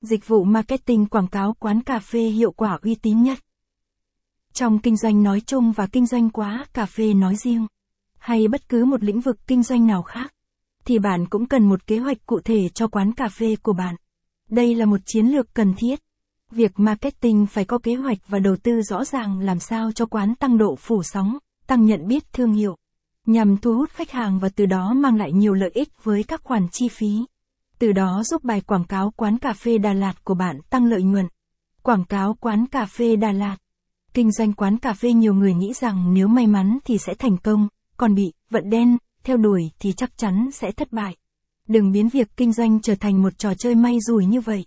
Dịch vụ marketing quảng cáo quán cà phê hiệu quả uy tín nhất. Trong kinh doanh nói chung và kinh doanh quá cà phê nói riêng, hay bất cứ một lĩnh vực kinh doanh nào khác, thì bạn cũng cần một kế hoạch cụ thể cho quán cà phê của bạn. Đây là một chiến lược cần thiết. Việc marketing phải có kế hoạch và đầu tư rõ ràng làm sao cho quán tăng độ phủ sóng, tăng nhận biết thương hiệu, nhằm thu hút khách hàng và từ đó mang lại nhiều lợi ích với các khoản chi phí. Từ đó giúp bài quảng cáo quán cà phê Đà Lạt của bạn tăng lợi nhuận. Quảng cáo quán cà phê Đà Lạt. Kinh doanh quán cà phê nhiều người nghĩ rằng nếu may mắn thì sẽ thành công, còn bị vận đen theo đuổi thì chắc chắn sẽ thất bại. Đừng biến việc kinh doanh trở thành một trò chơi may rủi như vậy.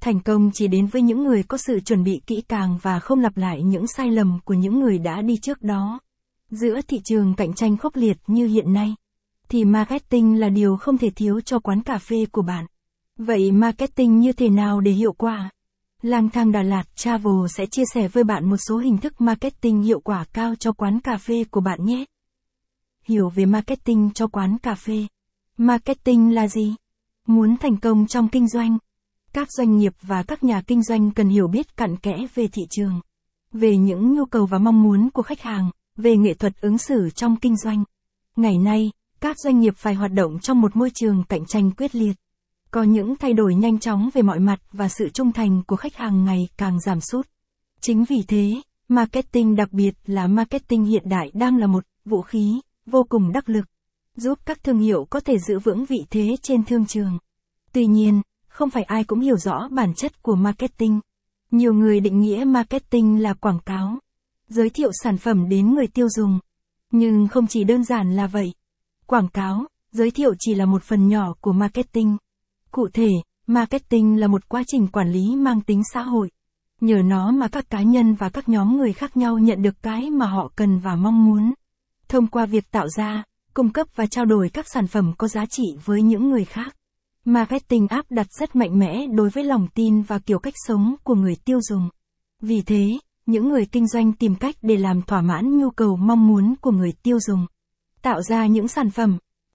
Thành công chỉ đến với những người có sự chuẩn bị kỹ càng và không lặp lại những sai lầm của những người đã đi trước đó. Giữa thị trường cạnh tranh khốc liệt như hiện nay, thì marketing là điều không thể thiếu cho quán cà phê của bạn. Vậy marketing như thế nào để hiệu quả? Lang thang Đà Lạt Travel sẽ chia sẻ với bạn một số hình thức marketing hiệu quả cao cho quán cà phê của bạn nhé. Hiểu về marketing cho quán cà phê. Marketing là gì? Muốn thành công trong kinh doanh, các doanh nghiệp và các nhà kinh doanh cần hiểu biết cặn kẽ về thị trường, về những nhu cầu và mong muốn của khách hàng, về nghệ thuật ứng xử trong kinh doanh. Ngày nay, các doanh nghiệp phải hoạt động trong một môi trường cạnh tranh quyết liệt. Có những thay đổi nhanh chóng về mọi mặt và sự trung thành của khách hàng ngày càng giảm sút. Chính vì thế, marketing đặc biệt là marketing hiện đại đang là một vũ khí vô cùng đắc lực, giúp các thương hiệu có thể giữ vững vị thế trên thương trường. Tuy nhiên, không phải ai cũng hiểu rõ bản chất của marketing. Nhiều người định nghĩa marketing là quảng cáo, giới thiệu sản phẩm đến người tiêu dùng. Nhưng không chỉ đơn giản là vậy. Quảng cáo, giới thiệu chỉ là một phần nhỏ của marketing. Cụ thể, marketing là một quá trình quản lý mang tính xã hội. Nhờ nó mà các cá nhân và các nhóm người khác nhau nhận được cái mà họ cần và mong muốn. Thông qua việc tạo ra, cung cấp và trao đổi các sản phẩm có giá trị với những người khác. Marketing áp đặt rất mạnh mẽ đối với lòng tin và kiểu cách sống của người tiêu dùng. Vì thế, những người kinh doanh tìm cách để làm thỏa mãn nhu cầu mong muốn của người tiêu dùng. Tạo ra những sản phẩm,